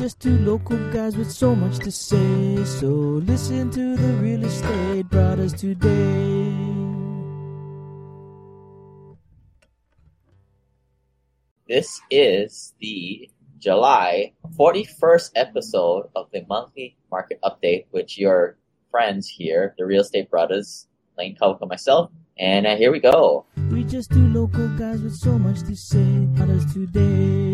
just two local guys with so much to say. So listen to the real estate brothers today. This is the July 41st episode of the monthly market update, which your friends here, the Real Estate Brothers, Lane Kawaoka, myself, and uh, here we go. We just two local guys with so much to say. Brothers today.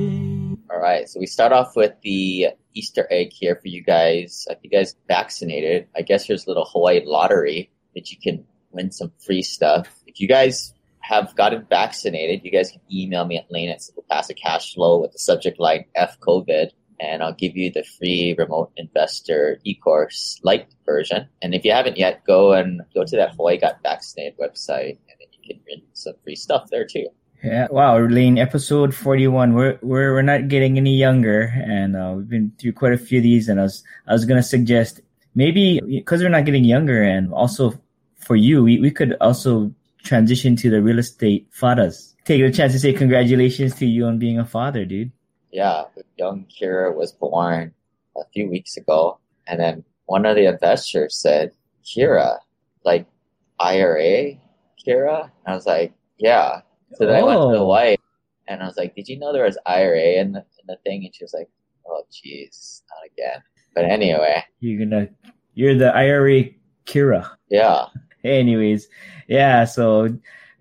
All right, so we start off with the Easter egg here for you guys. If you guys vaccinated, I guess there's a little Hawaii lottery that you can win some free stuff. If you guys have gotten vaccinated, you guys can email me at lane at with the subject line F COVID, and I'll give you the free remote investor e-course light version. And if you haven't yet, go and go to that Hawaii Got Vaccinated website, and then you can win some free stuff there too. Yeah, wow, Lane, episode forty-one. We're we're we're not getting any younger, and uh, we've been through quite a few of these. And I was I was gonna suggest maybe because we're not getting younger, and also for you, we, we could also transition to the real estate fathers. Take a chance to say congratulations to you on being a father, dude. Yeah, young Kira was born a few weeks ago, and then one of the investors said, "Kira, like IRA, Kira," and I was like, "Yeah." So then I went to the Oh. wife, and I was like, "Did you know there was IRA in the, in the thing?" And she was like, "Oh, jeez, not again." But anyway, You're gonna you're the IRA Kira. yeah, Anyways, yeah, so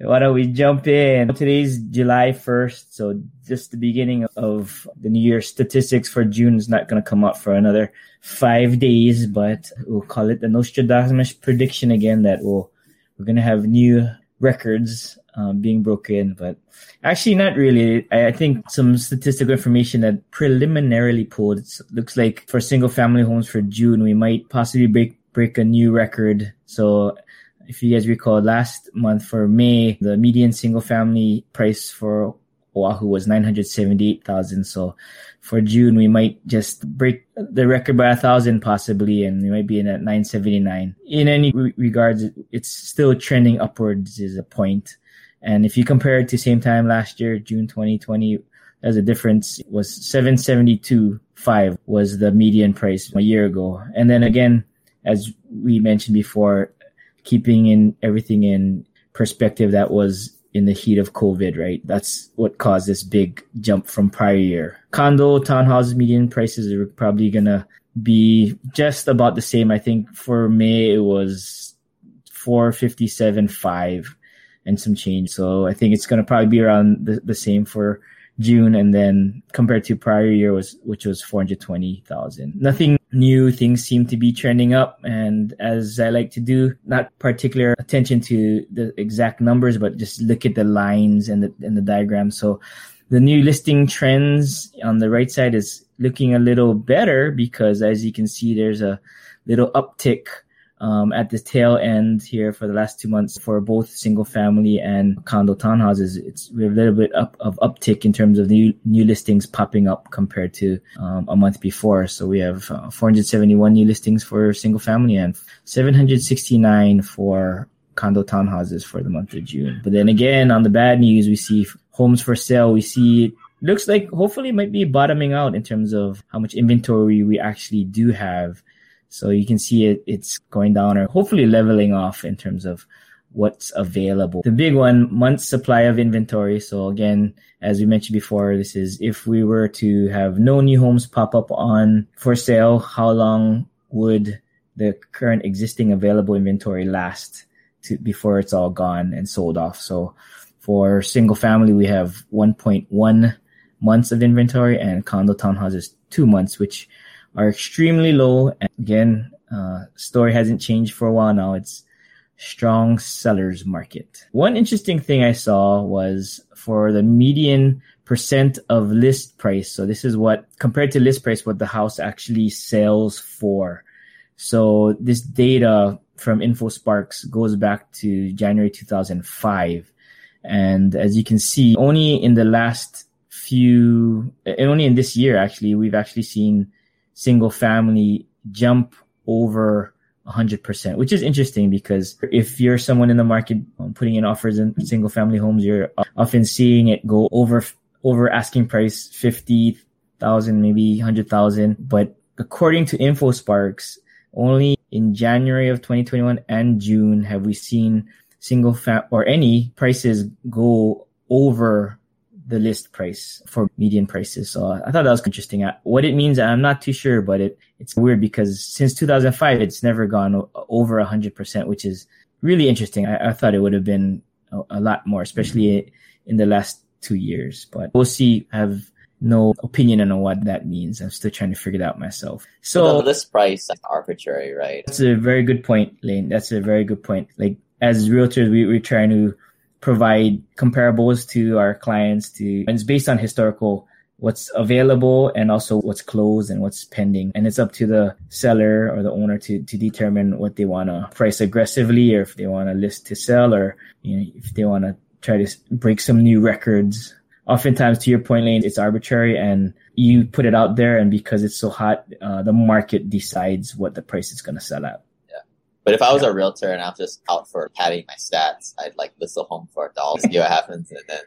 why don't we jump in? Today's July 1st, so just the beginning of the New Year statistics for June is not going to come out for another five days, but we'll call it the Nostradamus prediction again that we'll, we're going to have new records um, being broken, but actually not really. I, I think some statistical information that preliminarily pulled looks like for single family homes for June, we might possibly break break a new record. So if you guys recall last month for May, the median single family price for Oahu was 978,000. So for June, we might just break the record by a thousand possibly, and we might be in at 979. In any re- regards, it's still trending upwards is a point. And if you compare it to same time last year, June 2020, as a difference was 772.5 was the median price a year ago. And then again, as we mentioned before, keeping in everything in perspective, that was in the heat of COVID, right? That's what caused this big jump from prior year. Condo, townhouses, median prices are probably gonna be just about the same. I think for May it was 457.5 and some change. So I think it's gonna probably be around the, the same for June and then compared to prior year was which was 420,000. Nothing new things seem to be trending up and as I like to do not particular attention to the exact numbers but just look at the lines and the and the diagram. So the new listing trends on the right side is looking a little better because as you can see there's a little uptick um, at the tail end here for the last two months for both single family and condo townhouses. It's we have a little bit up of uptick in terms of new new listings popping up compared to um, a month before. So we have uh, 471 new listings for single family and 769 for condo townhouses for the month of June. But then again, on the bad news, we see homes for sale. We see looks like hopefully it might be bottoming out in terms of how much inventory we actually do have. So you can see it, it's going down or hopefully leveling off in terms of what's available. The big one, month's supply of inventory. So again, as we mentioned before, this is if we were to have no new homes pop up on for sale, how long would the current existing available inventory last to before it's all gone and sold off? So for single family, we have 1.1 months of inventory and condo townhouses two months, which are extremely low. And again, uh, story hasn't changed for a while now. It's strong sellers market. One interesting thing I saw was for the median percent of list price. So this is what compared to list price, what the house actually sells for. So this data from InfoSparks goes back to January 2005. And as you can see, only in the last few, and only in this year, actually, we've actually seen single family jump over 100%, which is interesting because if you're someone in the market um, putting in offers in single family homes, you're often seeing it go over, over asking price 50, thousand, maybe hundred thousand. But according to InfoSparks, only in January of 2021 and June have we seen single fam or any prices go over the list price for median prices. So I thought that was interesting. What it means, I'm not too sure, but it, it's weird because since 2005, it's never gone over 100%, which is really interesting. I, I thought it would have been a, a, lot more, especially in the last two years, but we'll see. I have no opinion on what that means. I'm still trying to figure it out myself. So the list price is arbitrary, right? That's a very good point, Lane. That's a very good point. Like as realtors, we, we're trying to provide comparables to our clients to, and it's based on historical what's available and also what's closed and what's pending. And it's up to the seller or the owner to, to determine what they want to price aggressively or if they want to list to sell or, you know, if they want to try to break some new records. Oftentimes, to your point, Lane, it's arbitrary and you put it out there. And because it's so hot, uh, the market decides what the price is going to sell at. But if I was yeah. a realtor and I'm just out for padding my stats, I'd like list a home for a dollar, see what happens, and then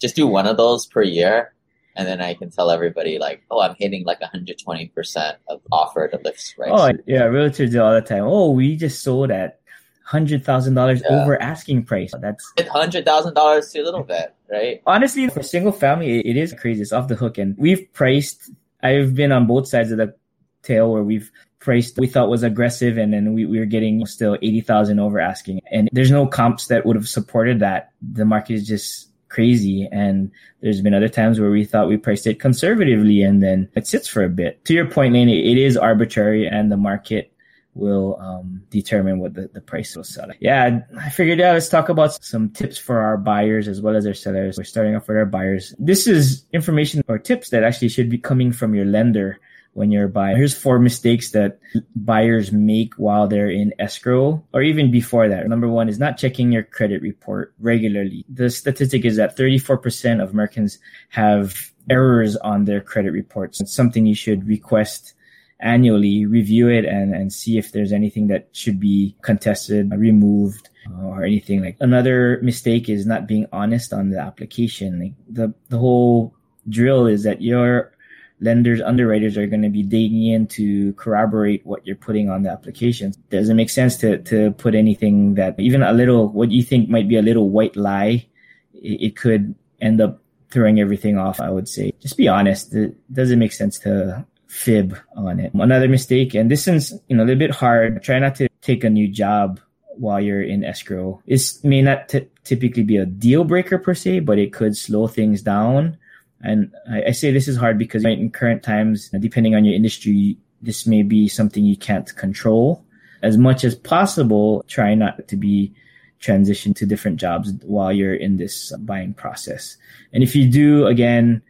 just do one of those per year. And then I can tell everybody like, oh, I'm hitting like 120% of offer to list price. Oh yeah, realtors do all the time. Oh, we just sold at hundred thousand dollars over asking price. That's hundred thousand dollars too little bit, right? Honestly, for single family, it is crazy. It's off the hook, and we've priced. I've been on both sides of the tail where we've priced we thought was aggressive and then we, we were getting still 80,000 over asking and there's no comps that would have supported that. The market is just crazy and there's been other times where we thought we priced it conservatively and then it sits for a bit. To your point, Lane, it is arbitrary and the market will um, determine what the, the price will sell. Yeah, I figured yeah, let's talk about some tips for our buyers as well as our sellers. We're starting off with our buyers. This is information or tips that actually should be coming from your lender when you're buying. Here's four mistakes that buyers make while they're in escrow or even before that. Number one is not checking your credit report regularly. The statistic is that 34% of Americans have errors on their credit reports. It's something you should request annually, review it and, and see if there's anything that should be contested, removed or anything like another mistake is not being honest on the application. Like the, the whole drill is that you're lenders, underwriters are going to be digging in to corroborate what you're putting on the application. Doesn't make sense to, to put anything that even a little, what you think might be a little white lie, it, it could end up throwing everything off. I would say just be honest. It doesn't make sense to fib on it. Another mistake, and this is, you know, a little bit hard. Try not to take a new job while you're in escrow. This may not t- typically be a deal breaker per se, but it could slow things down and I, I say this is hard because in current times, depending on your industry, this may be something you can't control. As much as possible, try not to be transitioned to different jobs while you're in this buying process. And if you do, again,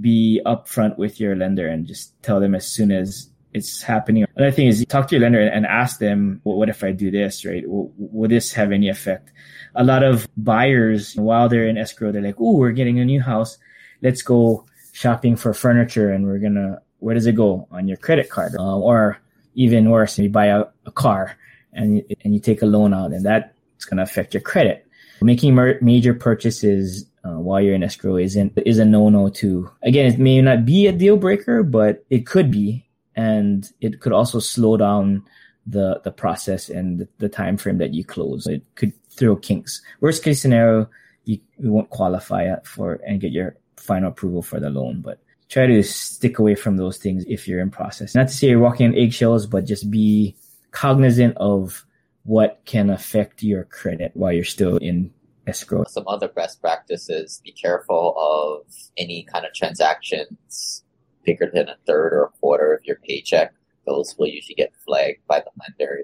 be upfront with your lender and just tell them as soon as it's happening. Another thing is talk to your lender and ask them, well, what if I do this, right? Will, will, this have any effect? A lot of buyers, while they're in escrow, they're like, oh, we're getting a new house let's go shopping for furniture and we're gonna where does it go? On your credit card uh, or even worse you buy a, a car and and you take a loan out and that's to affect your credit. Making mer- major purchases uh, while you're in escrow isn't is a no-no too. Again it may not be a deal breaker but it could be and it could also slow down the the process and the, the time frame that you close. It could throw kinks. Worst case scenario you, you won't qualify for and get your final approval for the loan. But try to stick away from those things if you're in process. Not to say you're walking on eggshells, but just be cognizant of what can affect your credit while you're still in escrow. Some other best practices, be careful of any kind of transactions bigger than a third or a quarter of your paycheck. Those will usually get flagged by the lender.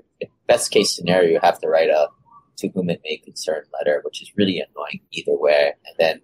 Best case scenario, you have to write a to whom it may concern letter, which is really annoying either way. And then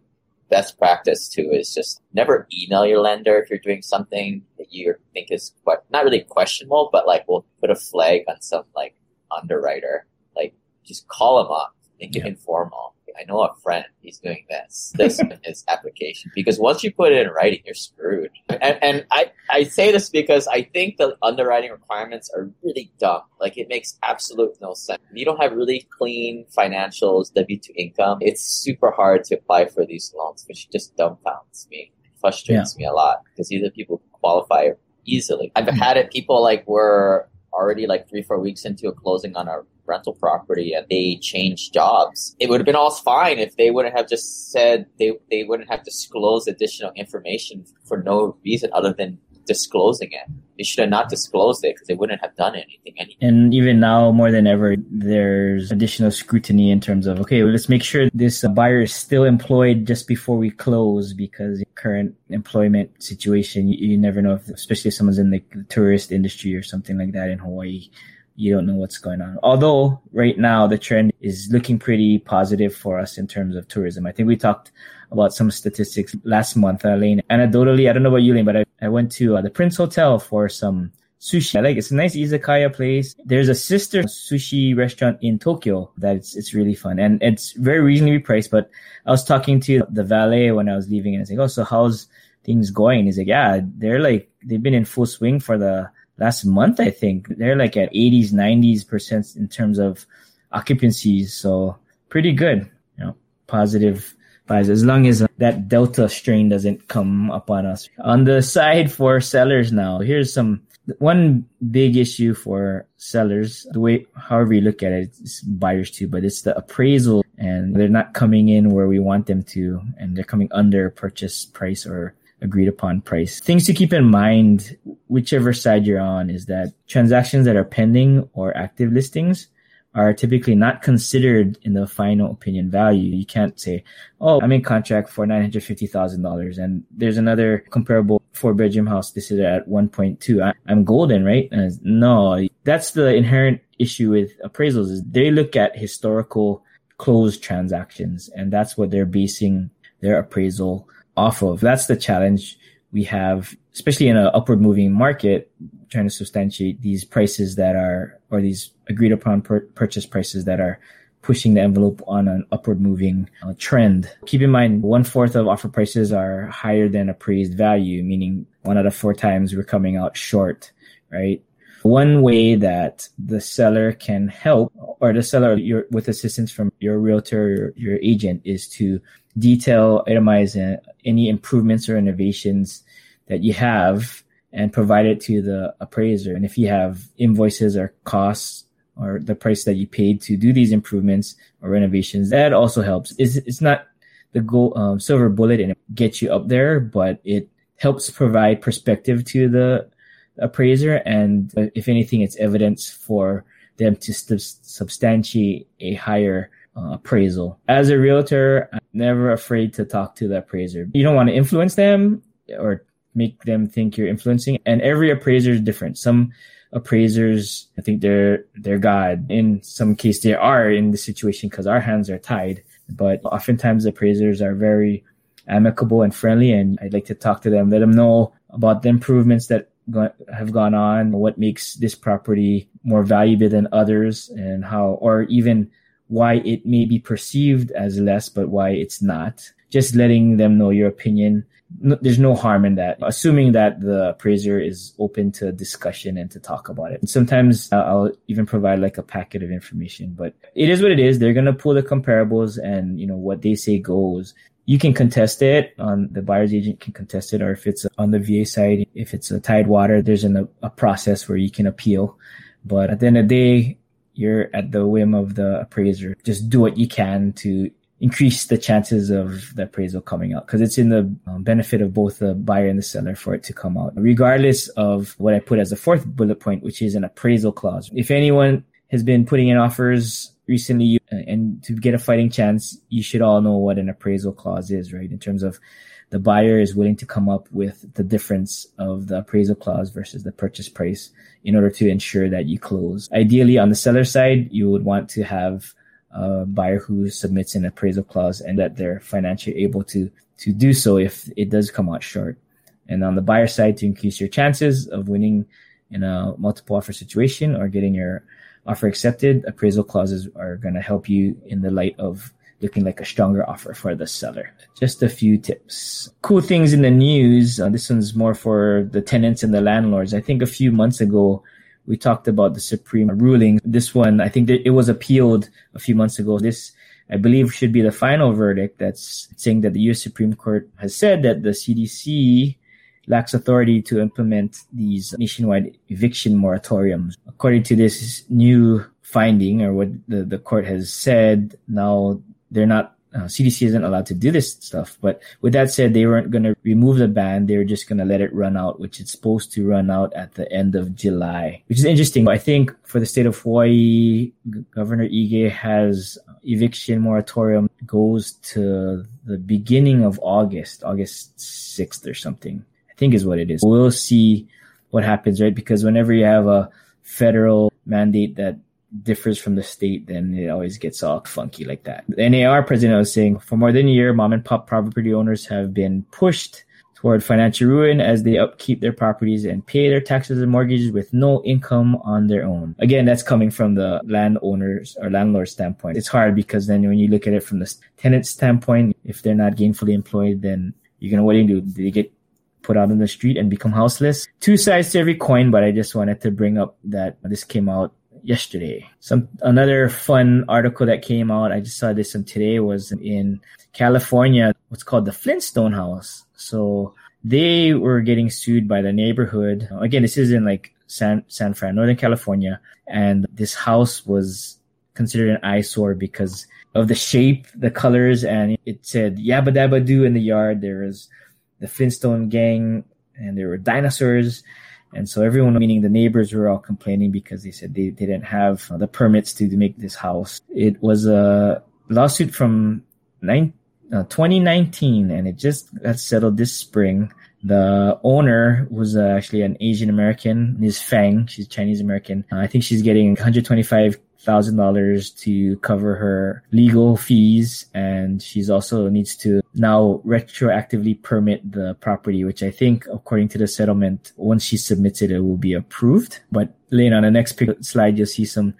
best practice too is just never email your lender if you're doing something that you think is quite, not really questionable, but like we'll put a flag on some like underwriter. Like just call them up, make yeah. it informal. I know a friend, he's doing this, this in his application. Because once you put it in writing, you're screwed. And, and I, I say this because I think the underwriting requirements are really dumb. Like it makes absolute no sense. You don't have really clean financials, W2 income, it's super hard to apply for these loans, which just dumbfounds me. It frustrates yeah. me a lot because these are people who qualify easily. I've hmm. had it. People like were already like three, four weeks into a closing on a rental property and they changed jobs. It would have been all fine if they wouldn't have just said they, they wouldn't have disclosed additional information for no reason other than disclosing it. They should have not disclosed it because they wouldn't have done anything anyway. And even now, more than ever, there's additional scrutiny in terms of, okay, well, let's make sure this buyer is still employed just before we close because current employment situation, you, you never know if, especially if someone's in the tourist industry or something like that in Hawaii you don't know what's going on. Although right now the trend is looking pretty positive for us in terms of tourism. I think we talked about some statistics last month, Lane. Anecdotally, I don't know about you, Lane, but I, I went to uh, the Prince Hotel for some sushi. I like it's a nice izakaya place. There's a sister sushi restaurant in Tokyo that it's it's really fun and it's very reasonably priced. But I was talking to the valet when I was leaving and I was like, "Oh, so how's things going?" He's like, "Yeah, they're like they've been in full swing for the last month, I think they're like at 80s, 90s percent in terms of occupancies. So pretty good, you know, positive vibes as long as uh, that Delta strain doesn't come upon us. On the side for sellers now, here's some, one big issue for sellers, the way, however you look at it, it's buyers too, but it's the appraisal and they're not coming in where we want them to and they're coming under purchase price or agreed upon price. Things to keep in mind, whichever side you're on, is that transactions that are pending or active listings are typically not considered in the final opinion value. You can't say, oh, I'm in contract for $950,000 and there's another comparable four bedroom house listed at 1.2. I'm golden, right? No, that's the inherent issue with appraisals is they look at historical closed transactions and that's what they're basing their appraisal off of. That's the challenge we have, especially in an upward moving market, trying to substantiate these prices that are, or these agreed upon purchase prices that are pushing the envelope on an upward moving uh, trend. Keep in mind, one fourth of offer prices are higher than appraised value, meaning one out of four times we're coming out short, right? One way that the seller can help, or the seller your, with assistance from your realtor, your, your agent, is to detail, itemize uh, any improvements or innovations that you have and provide it to the appraiser. And if you have invoices or costs or the price that you paid to do these improvements or renovations, that also helps. It's, it's not the um, silver bullet and it gets you up there, but it helps provide perspective to the appraiser. And if anything, it's evidence for them to st- substantiate a higher uh, appraisal. As a realtor, I'm never afraid to talk to the appraiser. You don't want to influence them or make them think you're influencing. And every appraiser is different. Some appraisers, I think they're they're God. In some case, they are in the situation because our hands are tied. But oftentimes, appraisers are very amicable and friendly, and I'd like to talk to them, let them know about the improvements that go- have gone on, what makes this property more valuable than others, and how, or even why it may be perceived as less, but why it's not. Just letting them know your opinion. No, there's no harm in that, assuming that the appraiser is open to discussion and to talk about it. And sometimes uh, I'll even provide like a packet of information, but it is what it is. They're going to pull the comparables and, you know, what they say goes. You can contest it on the buyer's agent can contest it, or if it's on the VA side, if it's a tidewater, there's an, a process where you can appeal. But at the end of the day, you're at the whim of the appraiser. Just do what you can to increase the chances of the appraisal coming out because it's in the um, benefit of both the buyer and the seller for it to come out, regardless of what I put as a fourth bullet point, which is an appraisal clause. If anyone has been putting in offers recently uh, and to get a fighting chance, you should all know what an appraisal clause is, right? In terms of the buyer is willing to come up with the difference of the appraisal clause versus the purchase price in order to ensure that you close. Ideally, on the seller side, you would want to have a buyer who submits an appraisal clause and that they're financially able to to do so if it does come out short. And on the buyer side, to increase your chances of winning in a multiple offer situation or getting your offer accepted, appraisal clauses are going to help you in the light of looking like a stronger offer for the seller. Just a few tips. Cool things in the news. Uh, this one's more for the tenants and the landlords. I think a few months ago, we talked about the Supreme ruling. This one, I think it was appealed a few months ago. This, I believe, should be the final verdict that's saying that the U.S. Supreme Court has said that the CDC lacks authority to implement these nationwide eviction moratoriums. According to this new finding or what the, the court has said, now they're not uh, CDC isn't allowed to do this stuff. But with that said, they weren't going to remove the ban. They were just going to let it run out, which it's supposed to run out at the end of July, which is interesting. I think for the state of Hawaii, Governor Ige has eviction moratorium goes to the beginning of August, August 6th or something, I think is what it is. We'll see what happens, right? Because whenever you have a federal mandate that differs from the state, then it always gets all funky like that. The NAR president was saying for more than a year, mom and pop property owners have been pushed toward financial ruin as they upkeep their properties and pay their taxes and mortgages with no income on their own. Again, that's coming from the landowners or landlord standpoint. It's hard because then when you look at it from the tenant standpoint, if they're not gainfully employed, then you're gonna what do you do? Do they get put out on the street and become houseless? Two sides to every coin, but I just wanted to bring up that this came out yesterday. Some another fun article that came out. I just saw this one today was in California. What's called the Flintstone House. So they were getting sued by the neighborhood. Again, this is in like San San Fran, Northern California, and this house was considered an eyesore because of the shape, the colors, and it said Yabba Dabba Doo in the yard. There was the Flintstone gang, and there were dinosaurs and so everyone, meaning the neighbors, were all complaining because they said they, they didn't have the permits to, to make this house. It was a lawsuit from nine, uh, 2019 and it just got settled this spring. The owner was uh, actually an Asian American, Ms. Fang. She's Chinese American. Uh, I think she's getting 125 thousand dollars to cover her legal fees, and she's also needs to now retroactively permit the property, which I think, according to the settlement, once she submits it, it will be approved. But later on the next pic- slide, you'll see some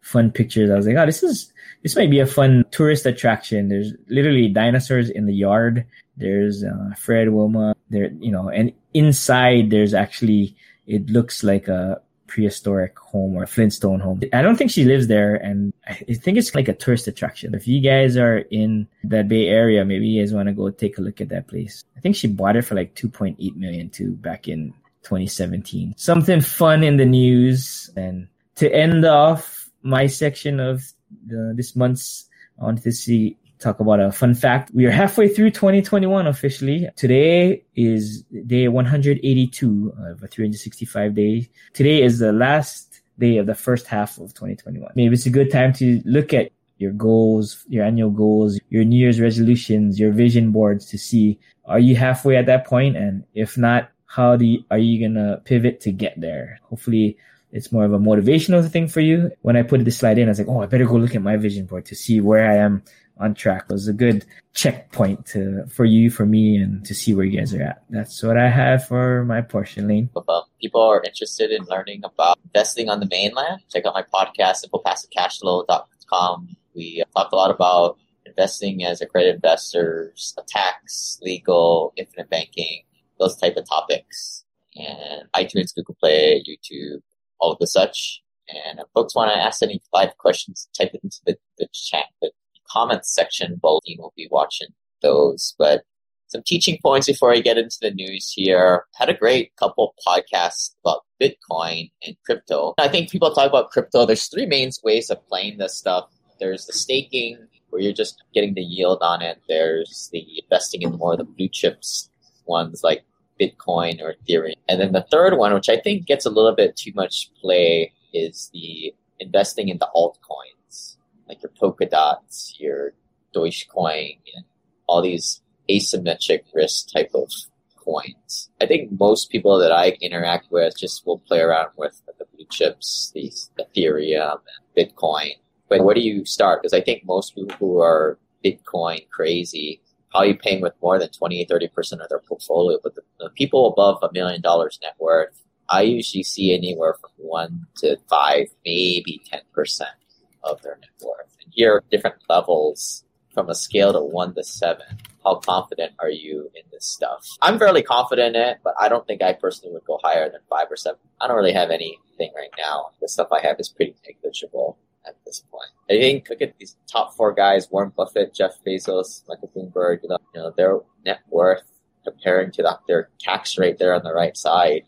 fun pictures. I was like, oh, this is this might be a fun tourist attraction. There's literally dinosaurs in the yard. There's uh, Fred Wilma. There, you know, and inside there's actually it looks like a prehistoric home or Flintstone home. I don't think she lives there, and I think it's like a tourist attraction. If you guys are in that Bay Area, maybe you guys want to go take a look at that place. I think she bought it for like 2.8 million too back in 2017. Something fun in the news, and to end off my section of the, this month's, wanted to see talk about a fun fact. We are halfway through 2021 officially. Today is day 182 of a 365 day. Today is the last day of the first half of 2021. Maybe it's a good time to look at your goals, your annual goals, your New Year's resolutions, your vision boards to see are you halfway at that point, and if not, how do you, are you gonna pivot to get there? Hopefully, it's more of a motivational thing for you. When I put this slide in, I was like, oh, I better go look at my vision board to see where I am on track. Was a good checkpoint to for you, for me, and to see where you guys are at. That's what I have for my portion, Lane. Uh, people are interested in learning about investing on the mainland, check out my podcast, simplepassivecashflow.com. We talk a lot about investing as accredited investors, tax, legal, infinite banking, those type of topics. And iTunes, Google Play, YouTube, all of the such. And if folks want to ask any live questions, type it into the, the chat, comments section. Both will be watching those. But some teaching points before I get into the news here. Had a great couple podcasts about Bitcoin and crypto. I think people talk about crypto. There's three main ways of playing this stuff. There's the staking, where you're just getting the yield on it. There's the investing in more of the blue chips ones like Bitcoin or Ethereum. And then the third one, which I think gets a little bit too much play, is the investing in the altcoin like your Polkadots, your Dogecoin, and all these asymmetric risk type of coins. I think most people that I interact with just will play around with the blue chips, these Ethereum and Bitcoin. But where do you start? Because I think most people who are Bitcoin crazy probably paying with more than 20, 30% of their portfolio. But the, the people above a million dollars net worth, I usually see anywhere from one to five, maybe 10% of their net worth. And here, are different levels from a scale to one to seven. How confident are you in this stuff? I'm fairly confident in it, but I don't think I personally would go higher than five or seven. I don't really have anything right now. The stuff I have is pretty negligible at this point. I think look at these top four guys: Warren Buffett, Jeff Bezos, Michael Bloomberg. You know, their net worth comparing to the, their tax rate there on the right side.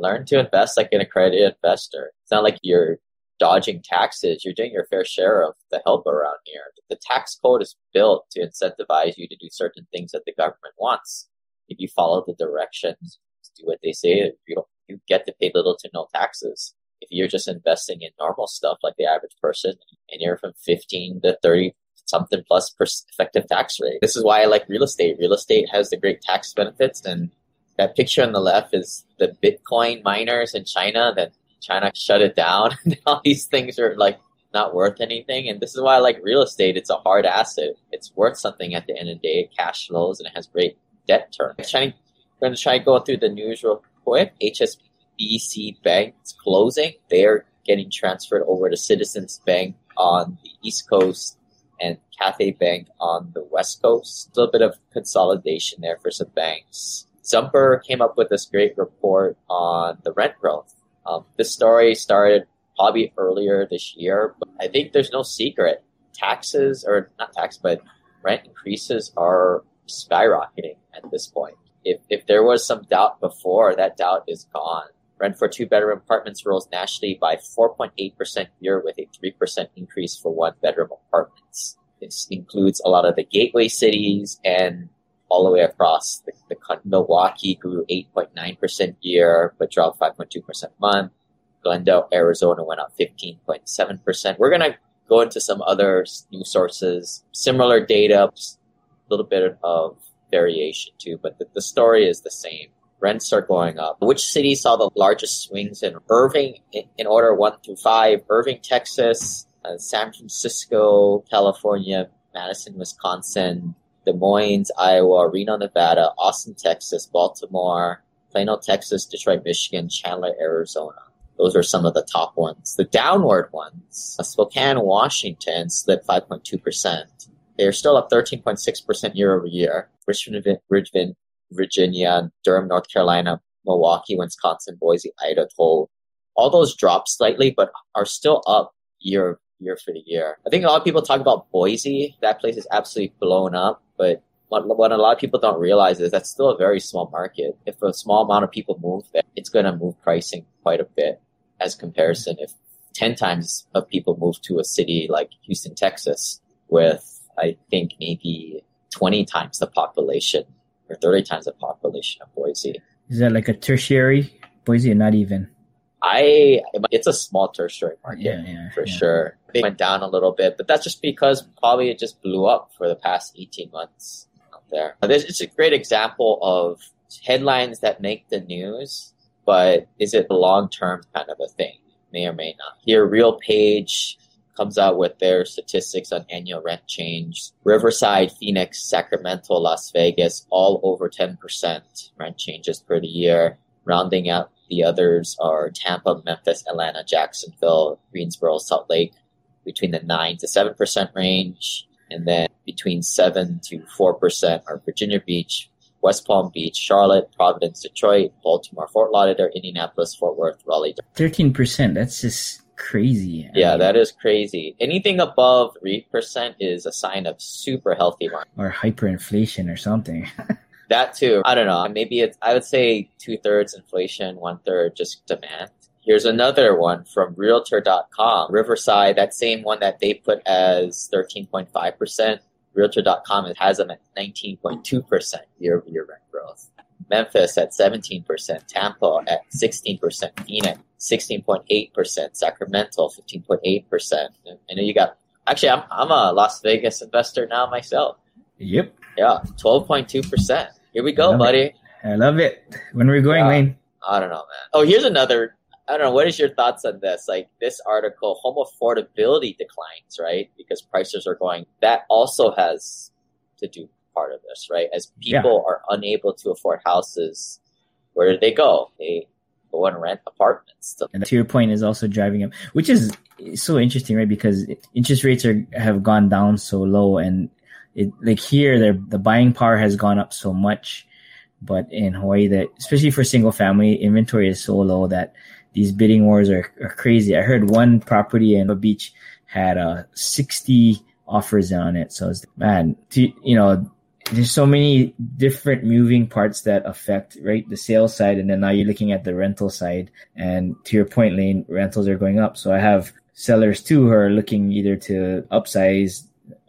Learn to invest like an accredited investor. It's not like you're dodging taxes. You're doing your fair share of the help around here. The tax code is built to incentivize you to do certain things that the government wants. If you follow the directions, do what they say, you don't, you get to pay little to no taxes. If you're just investing in normal stuff like the average person and you're from 15 to 30 something plus effective tax rate. This is why I like real estate. Real estate has the great tax benefits and that picture on the left is the Bitcoin miners in China that China shut it down. all these things are like not worth anything. And this is why I like real estate. It's a hard asset. It's worth something at the end of the day. It cash flows and it has great debt term. I'm going to try to go through the news real quick. HSBC Bank is closing. They're getting transferred over to Citizens Bank on the East Coast and Cathay Bank on the West Coast. A little bit of consolidation there for some banks. Zumper came up with this great report on the rent growth. Um, this story started probably earlier this year, but I think there's no secret. Taxes, or not tax, but rent increases are skyrocketing at this point. If, if there was some doubt before, that doubt is gone. Rent for two bedroom apartments rose nationally by 4.8% year with a 3% increase for one bedroom apartments. This includes a lot of the gateway cities and all the way across the, the. Milwaukee grew 8.9% year, but dropped 5.2% month. Glendale, Arizona went up 15.7%. We're going to go into some other new sources, similar data, a little bit of variation too, but the, the story is the same. Rents are going up. Which city saw the largest swings in Irving in, order one through five? Irving, Texas, uh, San Francisco, California, Madison, Wisconsin, Des Moines, Iowa, Reno, Nevada, Austin, Texas, Baltimore, Plano, Texas, Detroit, Michigan, Chandler, Arizona. Those are some of the top ones. The downward ones, Spokane, Washington slipped 5.2%. They're still up 13.6% year over year. Richmond, Richmond, Virginia, Durham, North Carolina, Milwaukee, Wisconsin, Boise, Idaho. All those dropped slightly, but are still up year year for the year. I think a lot of people talk about Boise. That place is absolutely blown up, but what, what a lot of people don't realize is that's still a very small market. If a small amount of people move there, it's going to move pricing quite a bit as comparison. If 10 times of people move to a city like Houston, Texas, with I think maybe 20 times the population or 30 times the population of Boise. Is that like a tertiary Boise or not even? I it's a small tertiary market Yeah, yeah, for yeah. sure. It went down a little bit, but that's just because probably it just blew up for the past 18 months out there. This it's a great example of headlines that make the news, but is it a long term kind of a thing? May or may not. Here, Real Page comes out with their statistics on annual rent change. Riverside, Phoenix, Sacramento, Las Vegas, all over 10% rent changes per the year. Rounding out the others are Tampa, Memphis, Atlanta, Jacksonville, Greensboro, Salt Lake, between the 9 to 7% range. And then between 7 to 4% are Virginia Beach, West Palm Beach, Charlotte, Providence, Detroit, Baltimore, Fort Lauderdale, Indianapolis, Fort Worth, Raleigh. Thirteen percent. That's just crazy. I Yeah, mean, that is crazy. Anything above 3% is a sign of super healthy market. or hyperinflation or something. That too. I don't know. Maybe it's, I would say two thirds inflation, one third just demand. Here's another one from Realtor.com. Riverside, that same one that they put as 13.5%. Realtor.com it has them at 19.2% year over year rent growth. Memphis at 17%, Tampa at 16%, Phoenix 16.8%, Sacramento 15.8%. I know you got, actually, I'm, I'm a Las Vegas investor now myself. yep, Yeah, twelve point two percent. Here we go, Love buddy. I love it. When are we're going, Yeah. Lane. I don't know, man. Oh, here's another. I don't know. What is your thoughts on this? Like this article, home affordability declines, right? Because prices are going. That also has to do part of this, right? As people are unable to afford houses, where do they go? They go and rent apartments. So, And to your point, is also driving up, which is so interesting, right? Because interest rates are have gone down so low, and it like here, the the buying power has gone up so much, but in Hawaii, that especially for single family, inventory is so low that these bidding wars are, are crazy. I heard one property in the beach had uh, 60 offers on it, so it's man, to, you know, there's so many different moving parts that affect right the sales side and then now you're looking at the rental side. And to your point lane rentals are going up. So i have sellers too who are looking either to upsize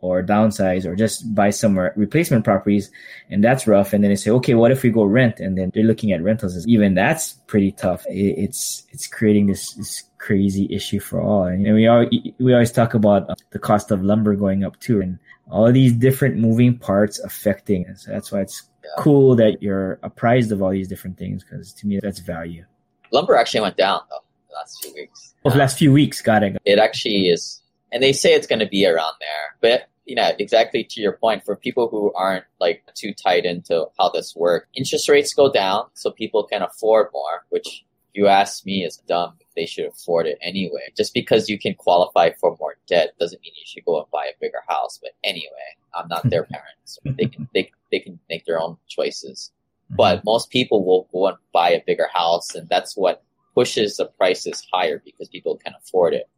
or downsize or just buy somewhere replacement properties and that's rough and then they say okay what if we go rent and then they're looking at rentals even that's pretty tough it's it's creating this, this crazy issue for all and we are we always talk about uh, the cost of lumber going up too and all these different moving parts affecting. So that's why it's yeah. cool that you're apprised of all these different things because to me that's value. Lumber actually went down though the last few weeks. Oh, the last few weeks, got it. It actually is, and they say it's going to be around there. But you know, exactly to your point, for people who aren't like too tied into how this works, interest rates go down so people can afford more, which you ask me is dumb they should afford it anyway. Just because you can qualify for more debt doesn't mean you should go and buy a bigger house. But anyway, I'm not their parents. They can they they can make their own choices. Mm-hmm. But most people will go and buy a bigger house, and that's what pushes the prices higher because people can afford it.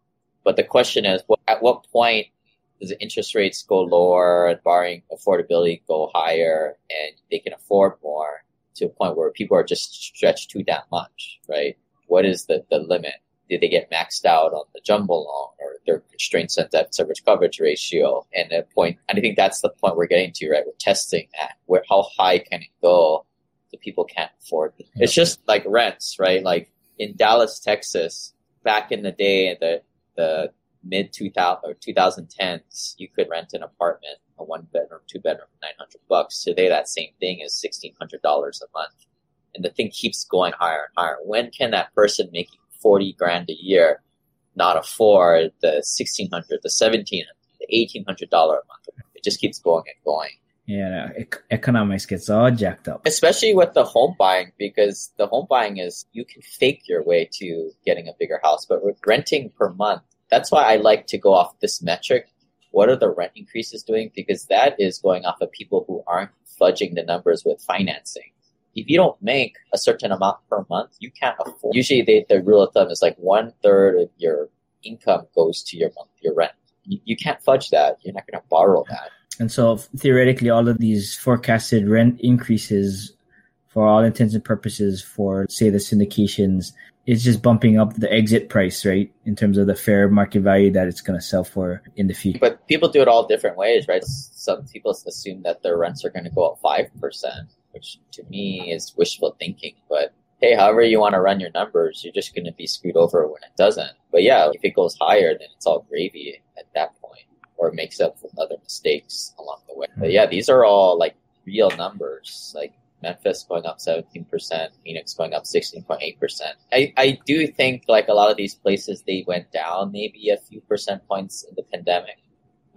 But the question is, at what point the interest rates go lower and borrowing affordability go higher, and they can afford more to a point where people are just stretched too damn much, right? what is the, the limit? Did they get maxed out on the jumbo loan or their constraints at that service coverage ratio? And the point, and I think that's the point we're getting to, right? We're testing that. Where, how high can it go so people can't afford it? It's just like rents, right? Like in Dallas, Texas, back in the day, the, the mid 2000 or 2010s, you could rent an apartment, a one bedroom, two bedroom, 900 bucks. Today, that same thing is $1,600 a month and the thing keeps going higher and higher. When can that person making 40 grand a year not afford the 1600 the 1700 the $1,800 a month? It just keeps going and going. Yeah, economics gets all jacked up. Especially with the home buying, because the home buying is you can fake your way to getting a bigger house, but with renting per month, that's why I like to go off this metric. What are the rent increases doing? Because that is going off of people who aren't fudging the numbers with financing if you don't make a certain amount per month, you can't afford. Usually, they, the rule of thumb is like one third of your income goes to your month, your rent. You, you can't fudge that. You're not going to borrow that. And so, theoretically, all of these forecasted rent increases, for all intents and purposes, for say the syndications, is just bumping up the exit price, right? In terms of the fair market value that it's going to sell for in the future. But people do it all different ways, right? Some people assume that their rents are going to go up five percent which to me is wishful thinking. But hey, however you want to run your numbers, you're just going to be screwed over when it doesn't. But yeah, if it goes higher, then it's all gravy at that point, or makes up for other mistakes along the way. But yeah, these are all like real numbers. Like Memphis going up 17%, Phoenix going up 16.8%. I, I do think like a lot of these places, they went down maybe a few percent points in the pandemic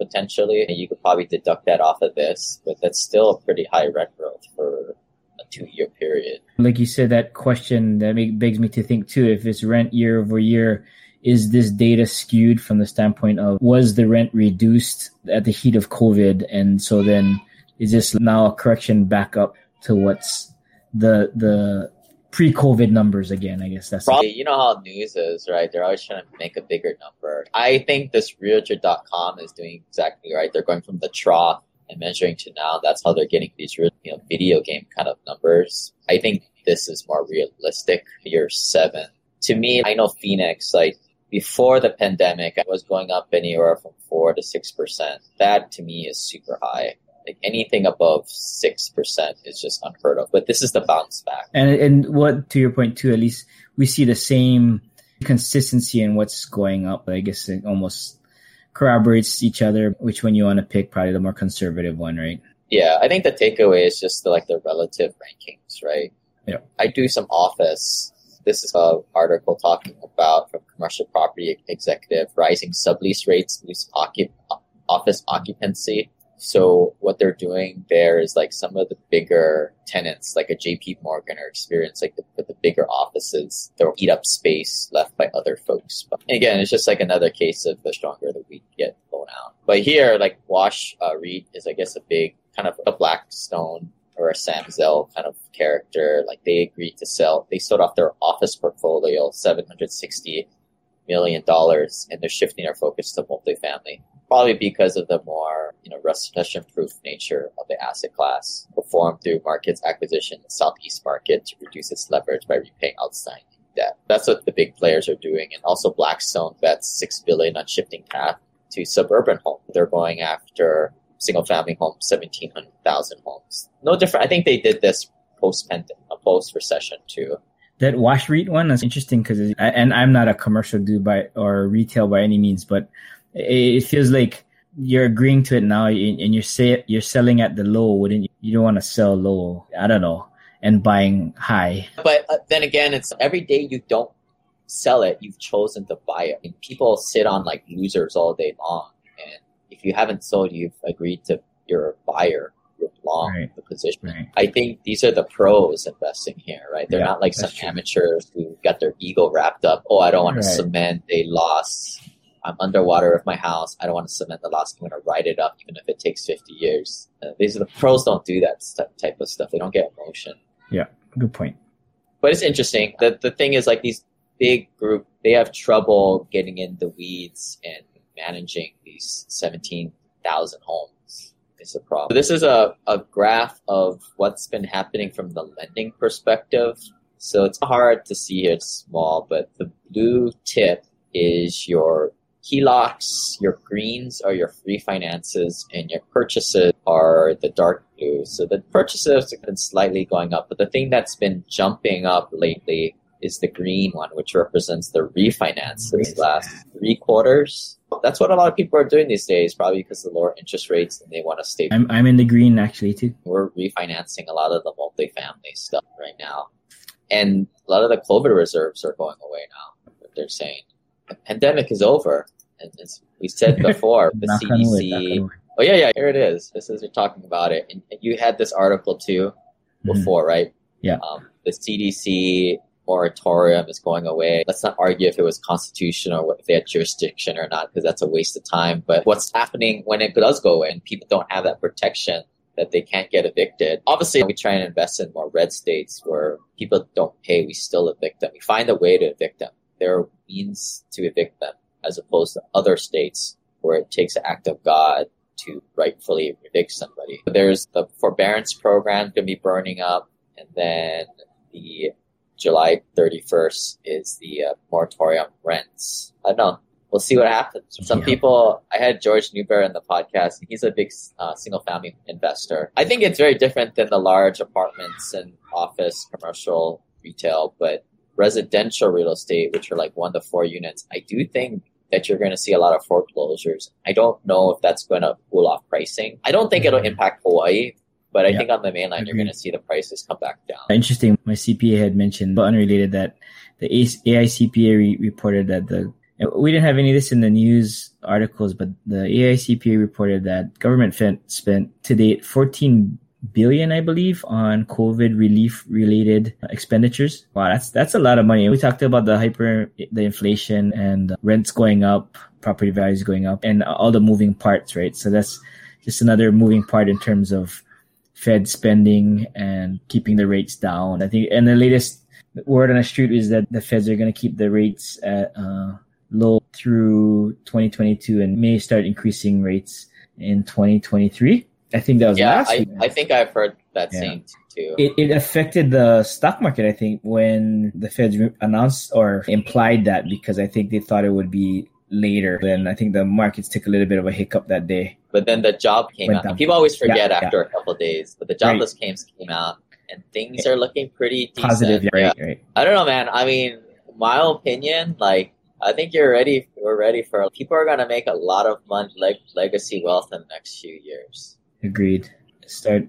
potentially. And you could probably deduct that off of this, but that's still a pretty high rent growth for a two year period. Like you said, that question that make, begs me to think too if it's rent year over year, is this data skewed from the standpoint of was the rent reduced at the heat of COVID? And so then is this now a correction back up to what's the the pre-COVID numbers again. I guess that's probably you know how news is, right? They're always trying to make a bigger number. I think this Realtor.com is doing exactly right. They're going from the trough and measuring to now. That's how they're getting these you know video game kind of numbers. I think this is more realistic. Year seven. To me, I know Phoenix like before the pandemic I was going up anywhere from four to six percent. That to me is super high. Like anything above six percent is just unheard of. But this is the bounce back. And and what to your point too, at least we see the same consistency in what's going up. I guess it almost corroborates each other. Which one you want to pick? Probably the more conservative one, right? Yeah, I think the takeaway is just the, like the relative rankings, right? Yeah. I do some office. This is a article talking about from commercial property executive rising sublease rates, occup- office occupancy so what they're doing there is like some of the bigger tenants, like a JP Morgan or Experian, like the, the bigger offices, they'll eat up space left by other folks. But again, it's just like another case of the stronger the weak get blown out. But here, like Wash uh, REIT is, I guess, a big kind of a Blackstone or a Sam Zell kind of character. Like they agreed to sell, they sold off their office portfolio, 760 million dollars, and they're shifting their focus to multifamily probably because of the more you know recession-proof nature of the asset class, performed through markets acquisition in the southeast market to reduce its leverage by repaying outstanding debt. That's what the big players are doing, and also Blackstone bets six billion on shifting path to suburban homes. They're going after single-family homes, seventeen hundred thousand homes. No different. I think they did this post-pandemic, a post-recession too. That wash REIT one is interesting because, and I'm not a commercial dude by or retail by any means, but it feels like you're agreeing to it now and you're say you're selling at the low wouldn't you, you don't want to sell low. I don't know. And buying high. But uh, then again it's every day you don't sell it you've chosen to buy it. And people sit on like losers all day long. And if you haven't sold you've agreed to you're buyer you're long right. the position. Right. i think these are the pros investing here right? They're yeah, not like some true. amateurs who got their ego wrapped up. Oh i don't want right. to cement a lost I'm underwater with my house. I don't want to cement the loss. I'm going to write it up, even if it takes 50 years. Uh, these are the pros don't do that type of stuff. They don't get emotion. Yeah, good point. But it's interesting. The the thing is, like these big group, they have trouble getting in the weeds and managing these 17,000 homes. It's a problem. This is a, a graph of what's been happening from the lending perspective. So it's hard to see here. It's small, but the blue tip is your HELOCs, your greens are your refinances, and your purchases are the dark blue. So the purchases have been slightly going up, but the thing that's been jumping up lately is the green one, which represents the refinances last three quarters. That's what a lot of people are doing these days, probably because of the lower interest rates and they want to stay. I'm, I'm in the green actually too. We're refinancing a lot of the multifamily stuff right now. And a lot of the COVID reserves are going away now, they're saying. The pandemic is over and as we said before, the CDC. Oh yeah, yeah. Here it is. This is you're talking about it, and you had this article too mm-hmm. before, mm-hmm. right? Yeah. Um, the CDC moratorium is going away. Let's not argue if it was constitutional or if they had jurisdiction or not, because that's a waste of time. But what's happening when it does go away and people don't have that protection that they can't get evicted? Obviously, we try and invest in more red states where people don't pay. We still evict them. We find a way to evict them. There are means to evict them as opposed to other states where it takes an act of God to rightfully evict somebody. There's the forbearance program going to be burning up, and then the July 31st is the uh, moratorium rents. I don't know. We'll see what happens. Some yeah. people, I had George Newberry on the podcast, and he's a big uh, single family investor. I think it's very different than the large apartments and office, commercial, retail, but residential real estate, which are like one to four units, I do think that you're going to see a lot of foreclosures. I don't know if that's going to cool off pricing. I don't think it'll mm-hmm. impact Hawaii, but I yeah. think on the mainland, you're going to see the prices come back down. Interesting. My CPA had mentioned, but unrelated, that the AICPA re- reported that the we didn't have any of this in the news articles, but the AICPA reported that government spent to date 14 billion, I believe, on COVID relief related expenditures. Wow, that's that's a lot of money. We talked about the hyper the inflation and rents going up, property values going up, and all the moving parts, right? So that's just another moving part in terms of Fed spending and keeping the rates down. I think, and the latest word on the street is that the Feds are going to keep the rates at uh, low through 2022 and may start increasing rates in 2023. I think that was yeah, last I, week. I think I've heard that yeah. same too. It, it affected the stock market, I think, when the Fed announced or implied that because I think they thought it would be later. Then I think the markets took a little bit of a hiccup that day. But then the job came Went out. Down. People always forget yeah, after a couple days, but the jobless right. claims came out and things are looking pretty decent. Positive, right, right. I don't know, man. I mean, my opinion, like, I think you're ready. We're ready for people are gonna make a lot of money, like legacy wealth in the next few years. Agreed. Start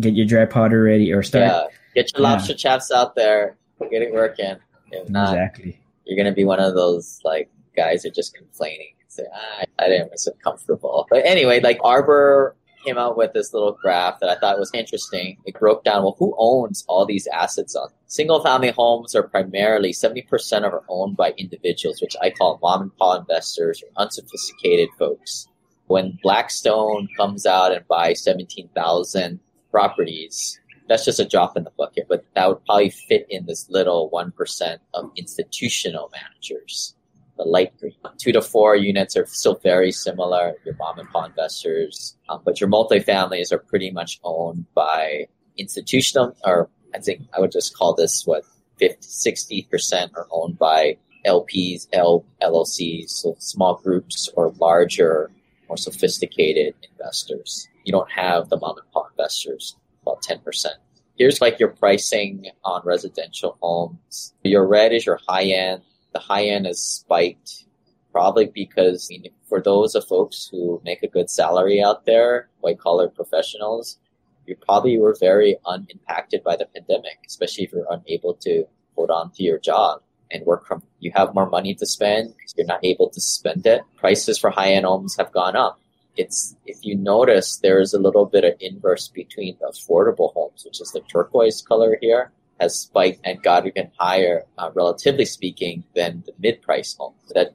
get your dry powder ready, or start. Yeah, get your lobster yeah. chaps out there. Get it working. If not, exactly. You're gonna be one of those like guys that just complaining and say, ah, I didn't was so comfortable. But anyway, like Arbor came out with this little graph that I thought was interesting. It broke down, well, who owns all these assets on single family homes are primarily 70% of are owned by individuals, which I call mom and pop investors or unsophisticated folks when Blackstone comes out and buys 17,000 properties, that's just a drop in the bucket, but that would probably fit in this little 1% of institutional managers. the light green. Two to four units are still very similar. Your mom and pop investors, um, but your multifamilies are pretty much owned by institutional, or I think I would just call this what 50, 60 percent are owned by LPs, L, LLCs, so small groups or larger, more sophisticated investors. You don't have the mom and pop investors, about 10%. Here's like your pricing on residential homes. Your red is your high end. The high end is spiked probably because for those of folks who make a good salary out there, white collar professionals, you probably were very unimpacted by the pandemic, especially if you're unable to hold on to your job and work from you have more money to spend because you're not able to spend it. Prices for high end homes have gone up. It's if you notice there is a little bit of inverse between the affordable homes, which is the turquoise color here, has spiked and got even higher, uh, relatively speaking, than the mid price homes. That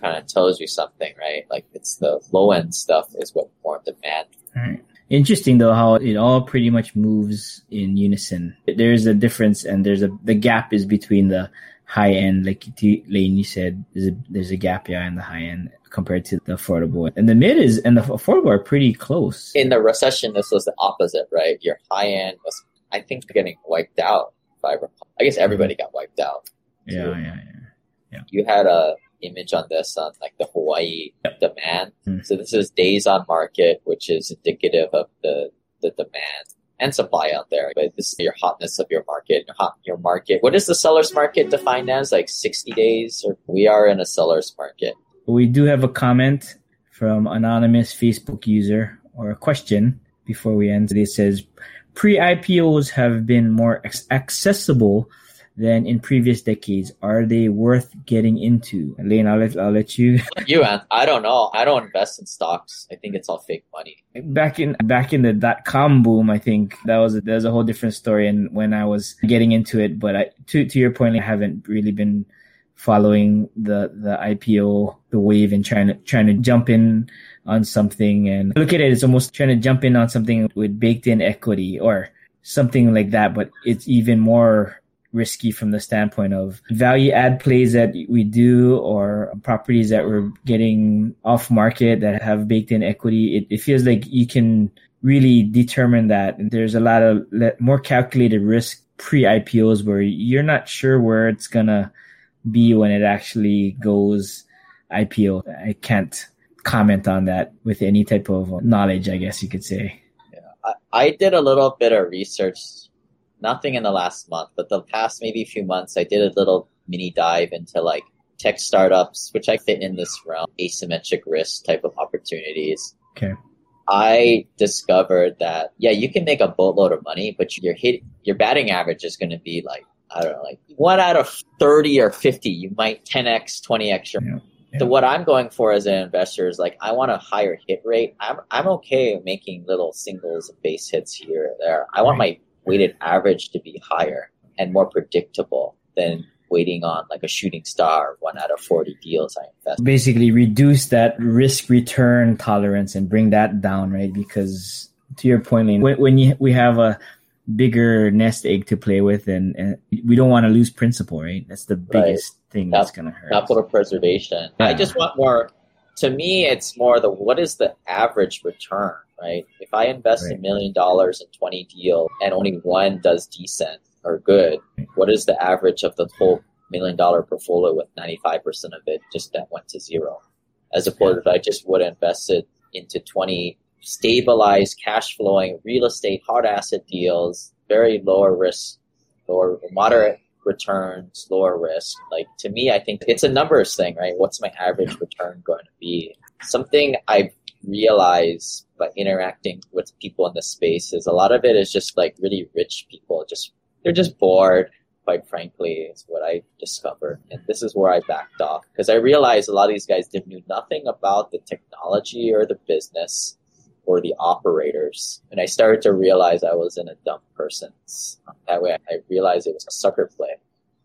kind of tells you something, right? Like it's the low end stuff is what more demand. Interesting though how it all pretty much moves in unison. There's a difference and there's a the gap is between the high end, like Lane you said, there's a, there's a gap yeah in the high end compared to the affordable. And the mid is and the affordable are pretty close. In the recession, this was the opposite, right? Your high end was, I think, getting wiped out. By, I guess everybody got wiped out. Yeah, yeah, yeah, yeah. You had a image on this on like the Hawaii yep. demand. Mm. So this is days on market, which is indicative of the the demand and supply out there. But this is your hotness of your market, hot your market. What is the seller's market defined as? Like sixty days, or we are in a seller's market. We do have a comment from anonymous Facebook user or a question before we end. It says pre-IPOs have been more accessible than in previous decades? Are they worth getting into? Lane, I'll let, I'll let you. you. I don't know. I don't invest in stocks. I think it's all fake money. Back in back in the dot com boom, I think that was a, that was a whole different story. And when I was getting into it, but I, to to your point, I haven't really been following the the IPO the wave and trying to trying to jump in on something and look at it it's almost trying to jump in on something with baked in equity or something like that but it's even more risky from the standpoint of value add plays that we do or properties that we're getting off market that have baked in equity. It, it feels like you can really determine that. There's a lot of more calculated risk pre IPOs where you're not sure where it's going to be when it actually goes IPO. I can't comment on that with any type of knowledge, I guess you could say. Yeah, I did a little bit of research nothing in the last month, but the past maybe few months, I did a little mini dive into like tech startups, which I fit in this realm, asymmetric risk type of opportunities. Okay. I discovered that yeah, you can make a boatload of money, but your hit your batting average is going to be like I don't know, like one out of thirty or fifty. You might ten x, twenty x. Yeah. Yeah. So what I'm going for as an investor is like I want a higher hit rate. I'm I'm okay making little singles and base hits here or there. I want my weighted average to be higher and more predictable than waiting on like a shooting star one out of 40 deals I invest. Basically reduce that risk return tolerance and bring that down, right? Because to your point, when, when you, we have a bigger nest egg to play with and, and we don't want to lose principal, right? That's the biggest right. thing that's going to hurt. Capital preservation. Yeah. I just want more, to me, it's more the, what is the average return? Right? If I invest a million dollars in 20 deals and only one does decent or good, what is the average of the whole million dollar portfolio with 95% of it just that went to zero? As opposed yeah. to I just would have invested into 20 stabilized cash flowing real estate hard asset deals, very lower risk, lower moderate returns, lower risk. Like to me, I think it's a numbers thing, right? What's my average return going to be? Something I've realize by interacting with people in the space is a lot of it is just like really rich people. Just they're just bored, quite frankly, is what I discovered. And this is where I backed off because I realized a lot of these guys didn't knew nothing about the technology or the business or the operators. And I started to realize I was in a dumb person's. That way I realized it was a sucker play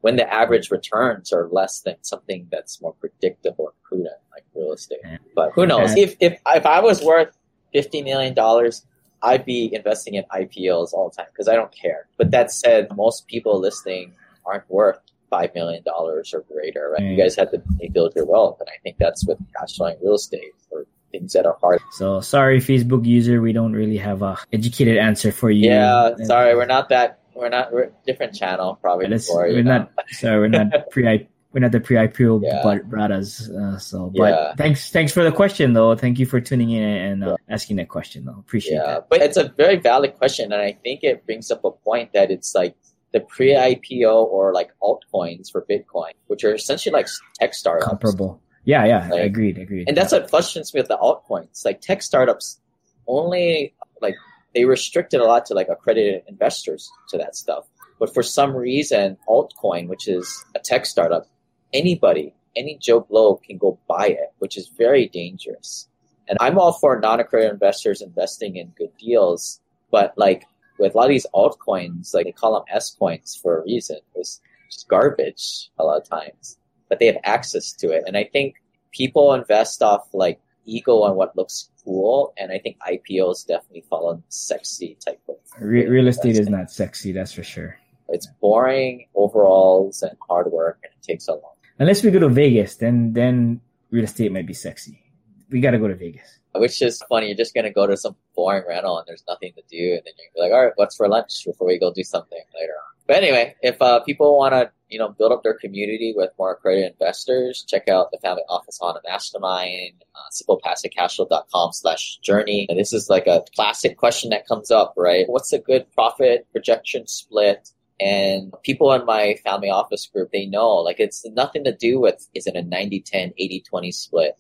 when the average returns are less than something that's more predictable and prudent, like real estate. But who knows? If if if I was worth fifty million dollars, I'd be investing in IPOs all the time because I don't care. But that said, most people listening aren't worth five million dollars or greater. Right? You Mm. guys have to build your wealth, and I think that's with cash flowing real estate or things that are hard. So sorry, Facebook user, we don't really have a educated answer for you. Yeah, sorry, we're not that. We're not. We're different channel probably. Before, you we're know. not sorry, we're not pre we're not the pre IPO Yeah. brothers. Uh, so, but Yeah. thanks thanks for the question though. Thank you for tuning in and uh, asking that question though. Appreciate Yeah, that. but it's a very valid question, and I think it brings up a point that it's like the pre-IPO or like altcoins for Bitcoin, which are essentially like tech startups. Comparable. Yeah, yeah, Like- agreed, agreed. And that's what frustrates me with the altcoins. Like tech startups only like they restricted a lot to like accredited investors to that stuff. But for some reason, altcoin, which is a tech startup, anybody, any Joe Blow can go buy it, which is very dangerous. And I'm all for non-accredited investors investing in good deals, but like with a lot of these altcoins, like they call them S coins for a reason. It's just garbage a lot of times, but they have access to it. And I think people invest off like ego on what looks cool, and I think IPOs definitely fall on sexy type of. Re- real estate is not sexy, that's for sure. It's boring overalls and hard work, and it takes a long. Unless we go to Vegas, then then real estate might be sexy. We got to go to Vegas. Which is funny. You're just gonna go to some boring rental and there's nothing to do, and then you're like, all right, what's for lunch before we go do something later on. But anyway, if uh, people want to, you know, build up their community with more accredited investors, check out the Family Office on a Mastermind, uh, simplepassivecashflow.com slash journey. And this is like a classic question that comes up, right? What's a good profit projection split? And people in my family office group, they know, like, it's nothing to do with, is it a 90 10, 80 20 split?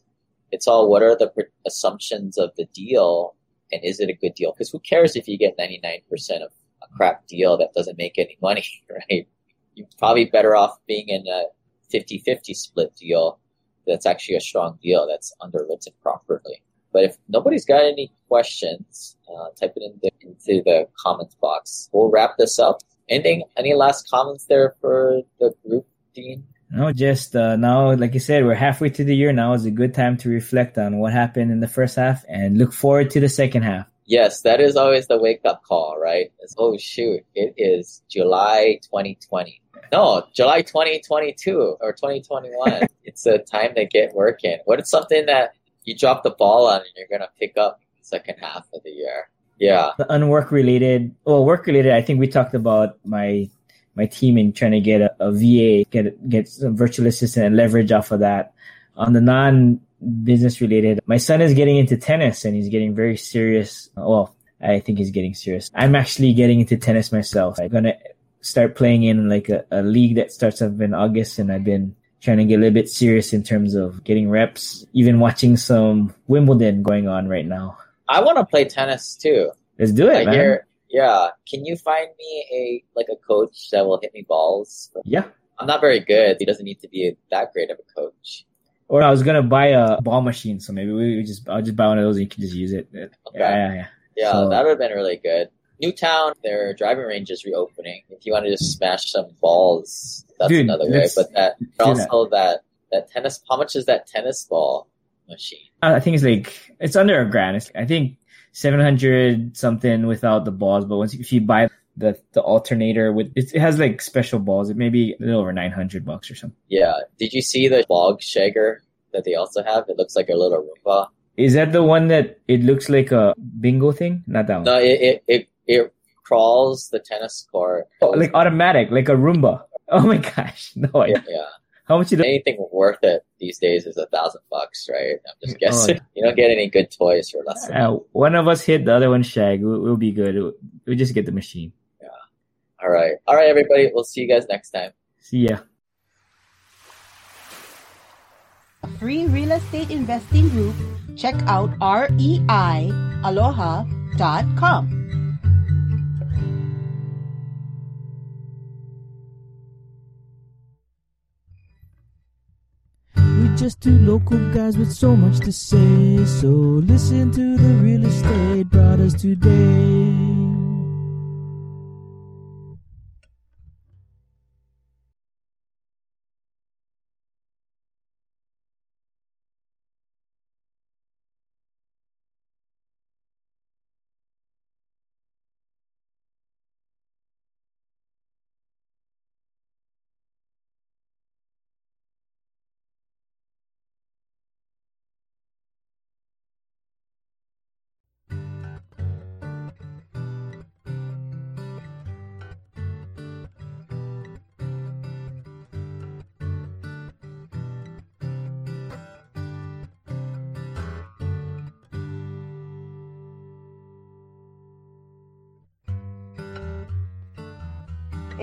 It's all what are the assumptions of the deal and is it a good deal? Because who cares if you get 99% of a crap deal that doesn't make any money, right? You're probably better off being in a 50 50 split deal that's actually a strong deal that's underwritten properly. But if nobody's got any questions, uh, type it in the, into the comments box. We'll wrap this up. Anything, any last comments there for the group, Dean? No, just uh, now, like I said, we're halfway through the year. Now is a good time to reflect on what happened in the first half and look forward to the second half. Yes, that is always the wake up call, right? It's, oh shoot, it is July 2020. No, July 2022 or 2021. it's a time to get working. What is something that you drop the ball on and you're going to pick up second half of the year? Yeah. The unwork related, well, work related. I think we talked about my my team in trying to get a, a VA, get get some virtual assistant and leverage off of that. On the non business related, my son is getting into tennis and he's getting very serious. Well, I think he's getting serious. I'm actually getting into tennis myself. I'm gonna start playing in like a, a league that starts up in August, and I've been trying to get a little bit serious in terms of getting reps. Even watching some Wimbledon going on right now. I want to play tennis too. Let's do it, I man. hear, yeah. Can you find me a, like a coach that will hit me balls? Yeah. I'm not very good. He doesn't need to be that great of a coach. Or I was gonna buy a ball machine, so maybe we just I'll just buy one of those and you can just use it. Yeah, yeah, yeah. Yeah, So- that would have been really good. Newtown, their driving range is reopening. If you want to just smash some balls, that's Dude, another way. But that also that that tennis. How much is that tennis ball machine? I think it's like it's under a grand. It's, I think seven hundred something without the balls, but once if you buy the the alternator with it, it has like special balls, it may be a little over nine hundred bucks or something. Yeah. Did you see the bog shagger that they also have? It looks like a little Roomba. Is that the one that it looks like a bingo thing? Not that one. No, it it it, it crawls the tennis court. Oh, like automatic, like a Roomba. Oh my gosh, no! Yeah, yeah. How much you? do- Anything worth it these days is a thousand bucks, right? I'm just Oh, guessing. You don't get any good toys for less than. Uh, one of us hit, the other one shag. We'll, we'll be good. We'll, we'll just get the machine. Yeah. All right, all right, everybody. We'll see you guys next time. See ya. a free real estate investing group, check out E reialoha.com. just two local guys with so much to say. So listen to the real estate brothers today.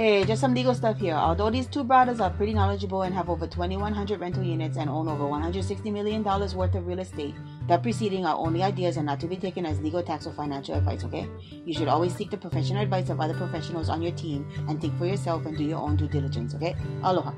Hey, just some legal stuff here. Although these two brothers are pretty knowledgeable and have over 2,100 rental units and own over $160 million worth of real estate, the preceding are only ideas and not to be taken as legal, tax, or financial advice, okay? You should always seek the professional advice of other professionals on your team and think for yourself and do your own due diligence, okay? Aloha.